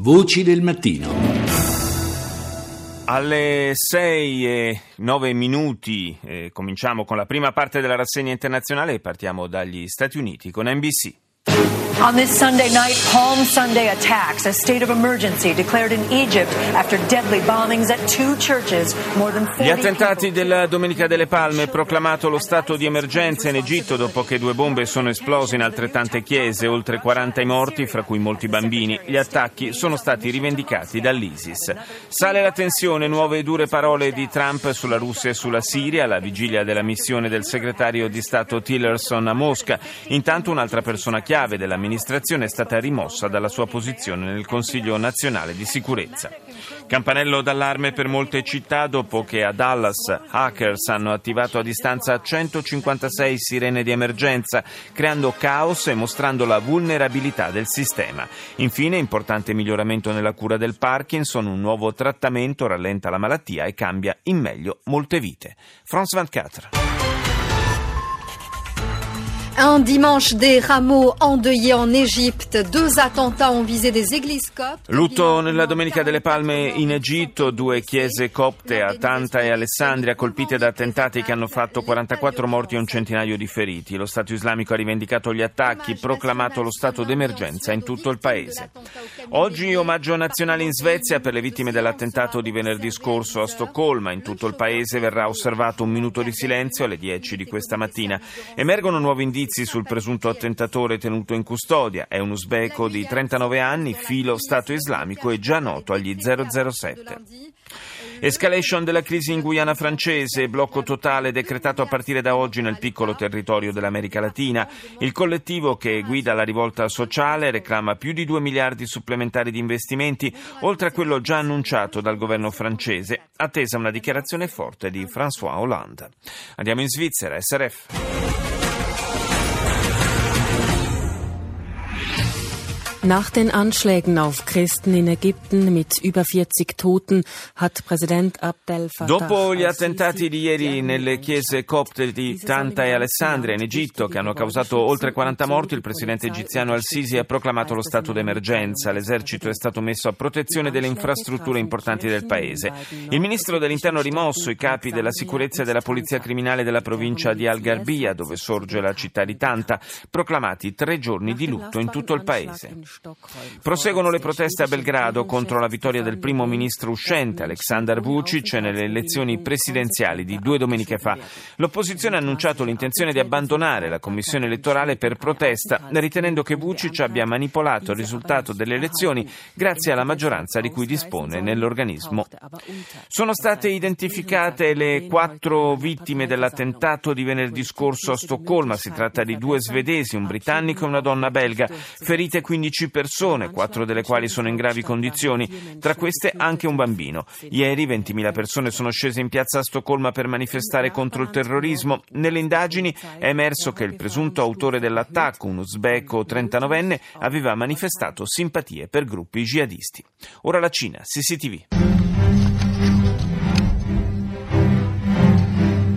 Voci del mattino. Alle 6 e 9 minuti eh, cominciamo con la prima parte della rassegna internazionale e partiamo dagli Stati Uniti con NBC. On this Sunday night, Palm Sunday attacks, a state of emergency declared in Egypt after deadly bombings at two churches. More than 40 Gli attentati della Domenica delle Palme, proclamato lo stato di emergenza in Egitto dopo che due bombe sono esplose in altrettante chiese, oltre 40 i morti, fra cui molti bambini. Gli attacchi sono stati rivendicati dall'ISIS. Sale la tensione, nuove e dure parole di Trump sulla Russia e sulla Siria, alla vigilia della missione del segretario di Stato Tillerson a Mosca. Intanto un'altra persona chiave dell'amministrazione è stata rimossa dalla sua posizione nel Consiglio nazionale di sicurezza. Campanello d'allarme per molte città dopo che a Dallas hackers hanno attivato a distanza 156 sirene di emergenza, creando caos e mostrando la vulnerabilità del sistema. Infine, importante miglioramento nella cura del Parkinson, un nuovo trattamento rallenta la malattia e cambia in meglio molte vite. Franz Van Catra. Un dimanche des rameaux endeuillés en Égypte, deux attentats ont visé des églises coptes. Lutto nella Domenica delle Palme in Egitto, due chiese copte a Tanta e Alessandria colpite da attentati che hanno fatto 44 morti e un centinaio di feriti. Lo Stato islamico ha rivendicato gli attacchi, proclamato lo stato d'emergenza in tutto il paese. Oggi omaggio nazionale in Svezia per le vittime dell'attentato di venerdì scorso a Stoccolma. In tutto il paese verrà osservato un minuto di silenzio alle 10 di questa mattina. Emergono nuovi indizi sul presunto attentatore tenuto in custodia. È un uzbeko di 39 anni, filo Stato islamico e già noto agli 007. Escalation della crisi in Guyana francese, blocco totale decretato a partire da oggi nel piccolo territorio dell'America Latina. Il collettivo che guida la rivolta sociale reclama più di 2 miliardi supplementari di investimenti, oltre a quello già annunciato dal governo francese, attesa una dichiarazione forte di François Hollande. Andiamo in Svizzera, SRF. Nach den Anschlägen auf Christen in Ägypten mit über 40 Toten hat Präsident Abdel Fattah Dopo gli attentati di ieri nelle chiese copte di Tanta e Alessandria in Egitto, che hanno causato oltre 40 morti, il presidente egiziano Al-Sisi ha proclamato lo stato d'emergenza. L'esercito è stato messo a protezione delle infrastrutture importanti del paese. Il ministro dell'interno ha rimosso i capi della sicurezza e della polizia criminale della provincia di Al-Garbia, dove sorge la città di Tanta, proclamati tre giorni di lutto in tutto il paese. Proseguono le proteste a Belgrado contro la vittoria del primo ministro uscente Aleksandar Vucic nelle elezioni presidenziali di due domeniche fa. L'opposizione ha annunciato l'intenzione di abbandonare la commissione elettorale per protesta, ritenendo che Vucic abbia manipolato il risultato delle elezioni grazie alla maggioranza di cui dispone nell'organismo. Sono state identificate le quattro vittime dell'attentato di venerdì scorso a Stoccolma. Si tratta di due svedesi, un britannico e una donna belga, ferite 15 persone, quattro delle quali sono in gravi condizioni, tra queste anche un bambino. Ieri 20.000 persone sono scese in piazza a Stoccolma per manifestare contro il terrorismo. Nelle indagini è emerso che il presunto autore dell'attacco, un uzbeko 39enne, aveva manifestato simpatie per gruppi jihadisti. Ora la Cina, CCTV.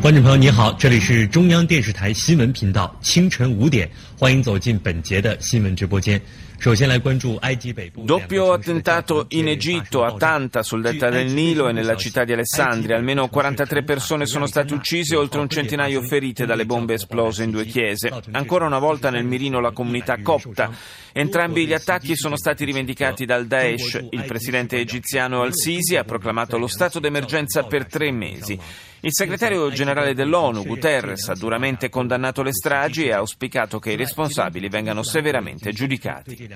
观众朋友，你好，这里是中央电视台新闻频道，清晨五点，欢迎走进本节的新闻直播间。首先来关注埃及北部 Doppio attentato in Egitto, a Tanta, sul delta del Nilo e nella città di Alessandria. Almeno 43 persone sono state uccise, oltre un centinaio ferite dalle bombe esplose in due chiese. Ancora una volta nel mirino la comunità copta. Entrambi gli attacchi sono stati rivendicati dal Daesh. Il presidente egiziano Al-Sisi ha proclamato lo stato d'emergenza per tre mesi. Il segretario generale dell'ONU, Guterres, ha duramente condannato le stragi e ha auspicato che i responsabili vengano severamente giudicati.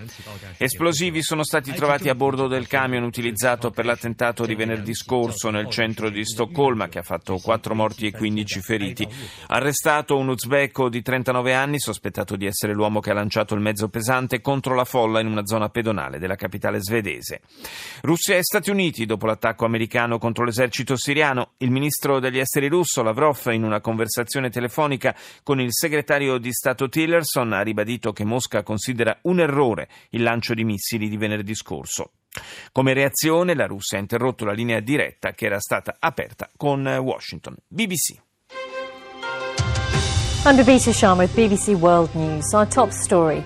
Esplosivi sono stati trovati a bordo del camion utilizzato per l'attentato di venerdì scorso nel centro di Stoccolma, che ha fatto 4 morti e 15 feriti. Arrestato un uzbeko di 39 anni, sospettato di essere l'uomo che ha lanciato il mezzo pesante contro la folla in una zona pedonale della capitale svedese. Russia e Stati Uniti, dopo l'attacco americano contro l'esercito siriano, il ministro degli esteri russo Lavrov, in una conversazione telefonica con il segretario di Stato Tillerson, ha ribadito che Mosca considera un errore il lancio di missili di venerdì scorso. Come reazione, la Russia ha interrotto la linea diretta che era stata aperta con Washington. BBC. I'm Babita Sharma with BBC World News. Our top story.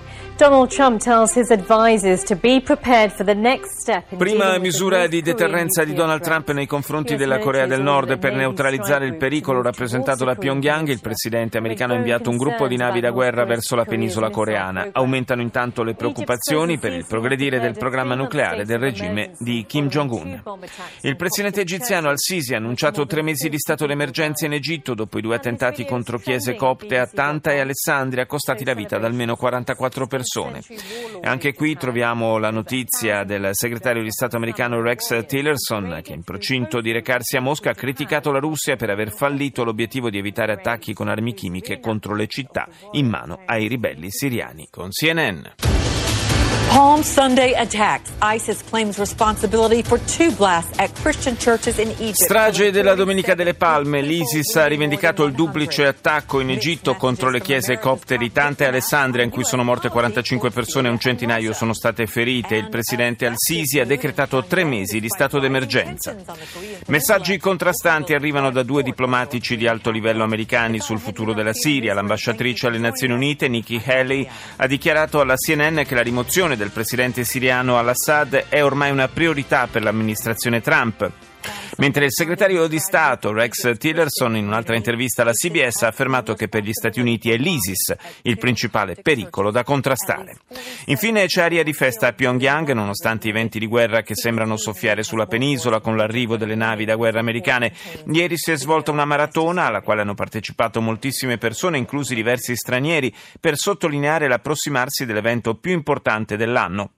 Prima misura di deterrenza di Donald Trump nei confronti della Corea del Nord per neutralizzare il pericolo rappresentato da Pyongyang, il presidente americano ha inviato un gruppo di navi da guerra verso la penisola coreana. Aumentano intanto le preoccupazioni per il progredire del programma nucleare del regime di Kim Jong-un. Il presidente egiziano al-Sisi ha annunciato tre mesi di stato d'emergenza in Egitto dopo i due attentati contro chiese copte a Tanta e Alessandria, costati la vita ad almeno 44 persone persone. E anche qui troviamo la notizia del segretario di Stato americano Rex Tillerson che in procinto di recarsi a Mosca ha criticato la Russia per aver fallito l'obiettivo di evitare attacchi con armi chimiche contro le città in mano ai ribelli siriani. Con CNN. Palm Sunday attacks. ISIS claims responsibility for two blasts at Christian churches in Egypt. Strage della Domenica delle Palme. L'ISIS ha rivendicato il duplice attacco in Egitto contro le chiese copte di Tante e Alessandria in cui sono morte 45 persone e un centinaio sono state ferite. Il presidente al-Sisi ha decretato tre mesi di stato d'emergenza. Messaggi contrastanti arrivano da due diplomatici di alto livello americani sul futuro della Siria. L'ambasciatrice alle Nazioni Unite, Nikki Haley, ha dichiarato alla CNN che la rimozione del presidente siriano al-Assad è ormai una priorità per l'amministrazione Trump. Mentre il segretario di Stato Rex Tillerson in un'altra intervista alla CBS ha affermato che per gli Stati Uniti è l'ISIS il principale pericolo da contrastare. Infine c'è aria di festa a Pyongyang nonostante i venti di guerra che sembrano soffiare sulla penisola con l'arrivo delle navi da guerra americane. Ieri si è svolta una maratona alla quale hanno partecipato moltissime persone, inclusi diversi stranieri, per sottolineare l'approssimarsi dell'evento più importante dell'anno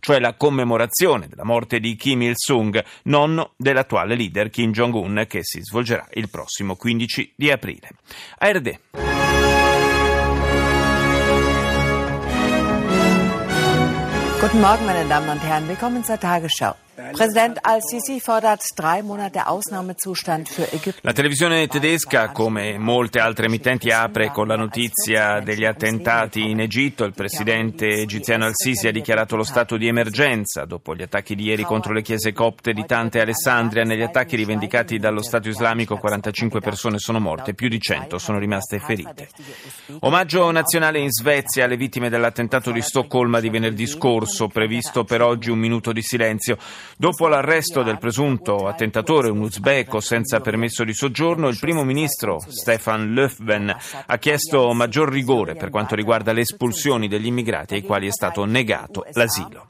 cioè la commemorazione della morte di Kim Il-sung, nonno dell'attuale leader Kim Jong-un, che si svolgerà il prossimo 15 di aprile. ARD. Guten Morgen, meine Damen und Herren. Willkommen zur Tagesschau. President al-Sisi fordert drei Monate Ausnahmezustand für Ägypten. La televisione tedesca, come molte altre emittenti, apre con la notizia degli attentati in Egitto. Il presidente egiziano al-Sisi ha dichiarato lo stato di emergenza dopo gli attacchi di ieri contro le chiese copte di Tante e Alessandria. Negli attacchi rivendicati dallo Stato islamico 45 persone sono morte, più di 100 sono rimaste ferite. Omaggio nazionale in Svezia alle vittime dell'attentato di Stoccolma di venerdì scorso, previsto per oggi un minuto di silenzio. Dopo l'arresto del presunto attentatore, un uzbeko senza permesso di soggiorno, il primo ministro Stefan Löfven ha chiesto maggior rigore per quanto riguarda le espulsioni degli immigrati ai quali è stato negato l'asilo.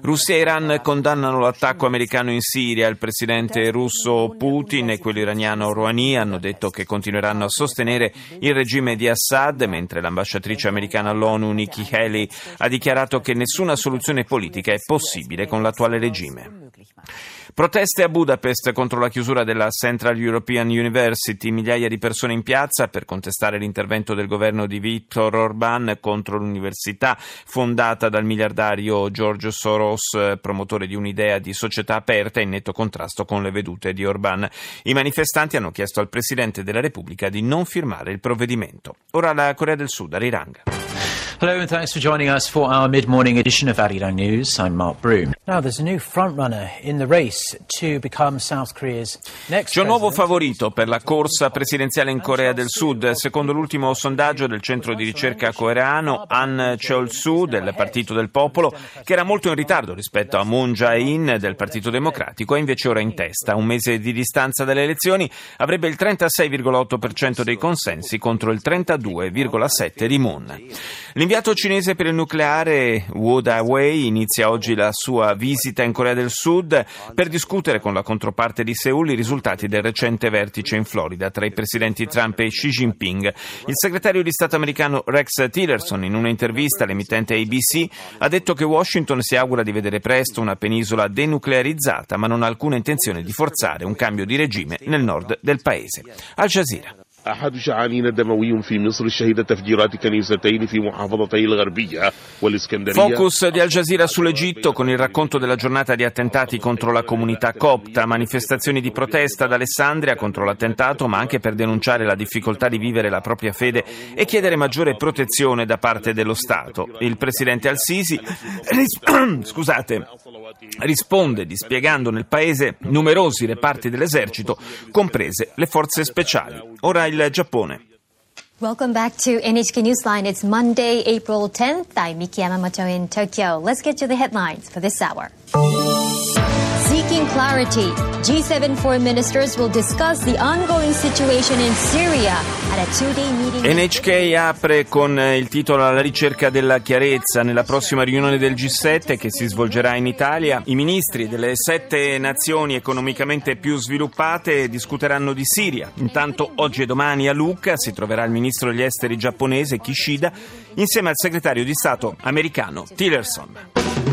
Russia e Iran condannano l'attacco americano in Siria. Il presidente russo Putin e quello iraniano Rouhani hanno detto che continueranno a sostenere il regime di Assad, mentre l'ambasciatrice americana all'ONU Nikki Haley ha dichiarato che nessuna soluzione politica è possibile con l'attuale regime. Proteste a Budapest contro la chiusura della Central European University, migliaia di persone in piazza per contestare l'intervento del governo di Viktor Orban contro l'università fondata dal miliardario George Soros, promotore di un'idea di società aperta in netto contrasto con le vedute di Orban. I manifestanti hanno chiesto al Presidente della Repubblica di non firmare il provvedimento. Ora la Corea del Sud, Arirang. Hello and thanks for joining us for our mid-morning edition of Arirang News. I'm Mark Broom. Now there's a new frontrunner in the race to become South Korea's next C'è un nuovo favorito per la corsa presidenziale in Corea del Sud. Secondo l'ultimo sondaggio del centro di ricerca coreano Han Cheol-soo del Partito del Popolo, che era molto in ritardo rispetto a Moon Jae-in del Partito Democratico, è invece ora in testa. Un mese di distanza dalle elezioni avrebbe il 36,8% dei consensi contro il 32,7% di Moon. L'inviato cinese per il nucleare Wu Da-wei inizia oggi la sua visita in Corea del Sud per discutere con la controparte di Seoul i risultati del recente vertice in Florida tra i presidenti Trump e Xi Jinping. Il segretario di Stato americano Rex Tillerson in un'intervista all'emittente ABC ha detto che Washington si augura di vedere presto una penisola denuclearizzata ma non ha alcuna intenzione di forzare un cambio di regime nel nord del paese. Al Jazeera. أحد شعانين دموي في مصر شهد تفجيرات كنيستين في محافظتي الغربية والإسكندرية Focus di Al Jazeera sull'Egitto con il racconto della giornata di attentati contro la comunità copta, manifestazioni di protesta ad Alessandria contro l'attentato, ma anche per denunciare la difficoltà di vivere la propria fede e chiedere maggiore protezione da parte dello Stato. Il presidente Al-Sisi ris- scusate, risponde dispiegando nel paese numerosi reparti dell'esercito, comprese le forze speciali. Ora il Giappone. Welcome back to NHK Newsline. It's Monday, April 10th. I'm Miki Yamamoto in Tokyo. Let's get to the headlines for this hour. Seeking clarity, G7 foreign ministers will discuss the ongoing situation in Syria at a two-day meeting. NHK apre con il titolo Alla ricerca della chiarezza. Nella prossima riunione del G7 che si svolgerà in Italia, i ministri delle sette nazioni economicamente più sviluppate discuteranno di Siria. Intanto oggi e domani a Lucca si troverà il ministro degli esteri giapponese Kishida insieme al segretario di Stato americano Tillerson.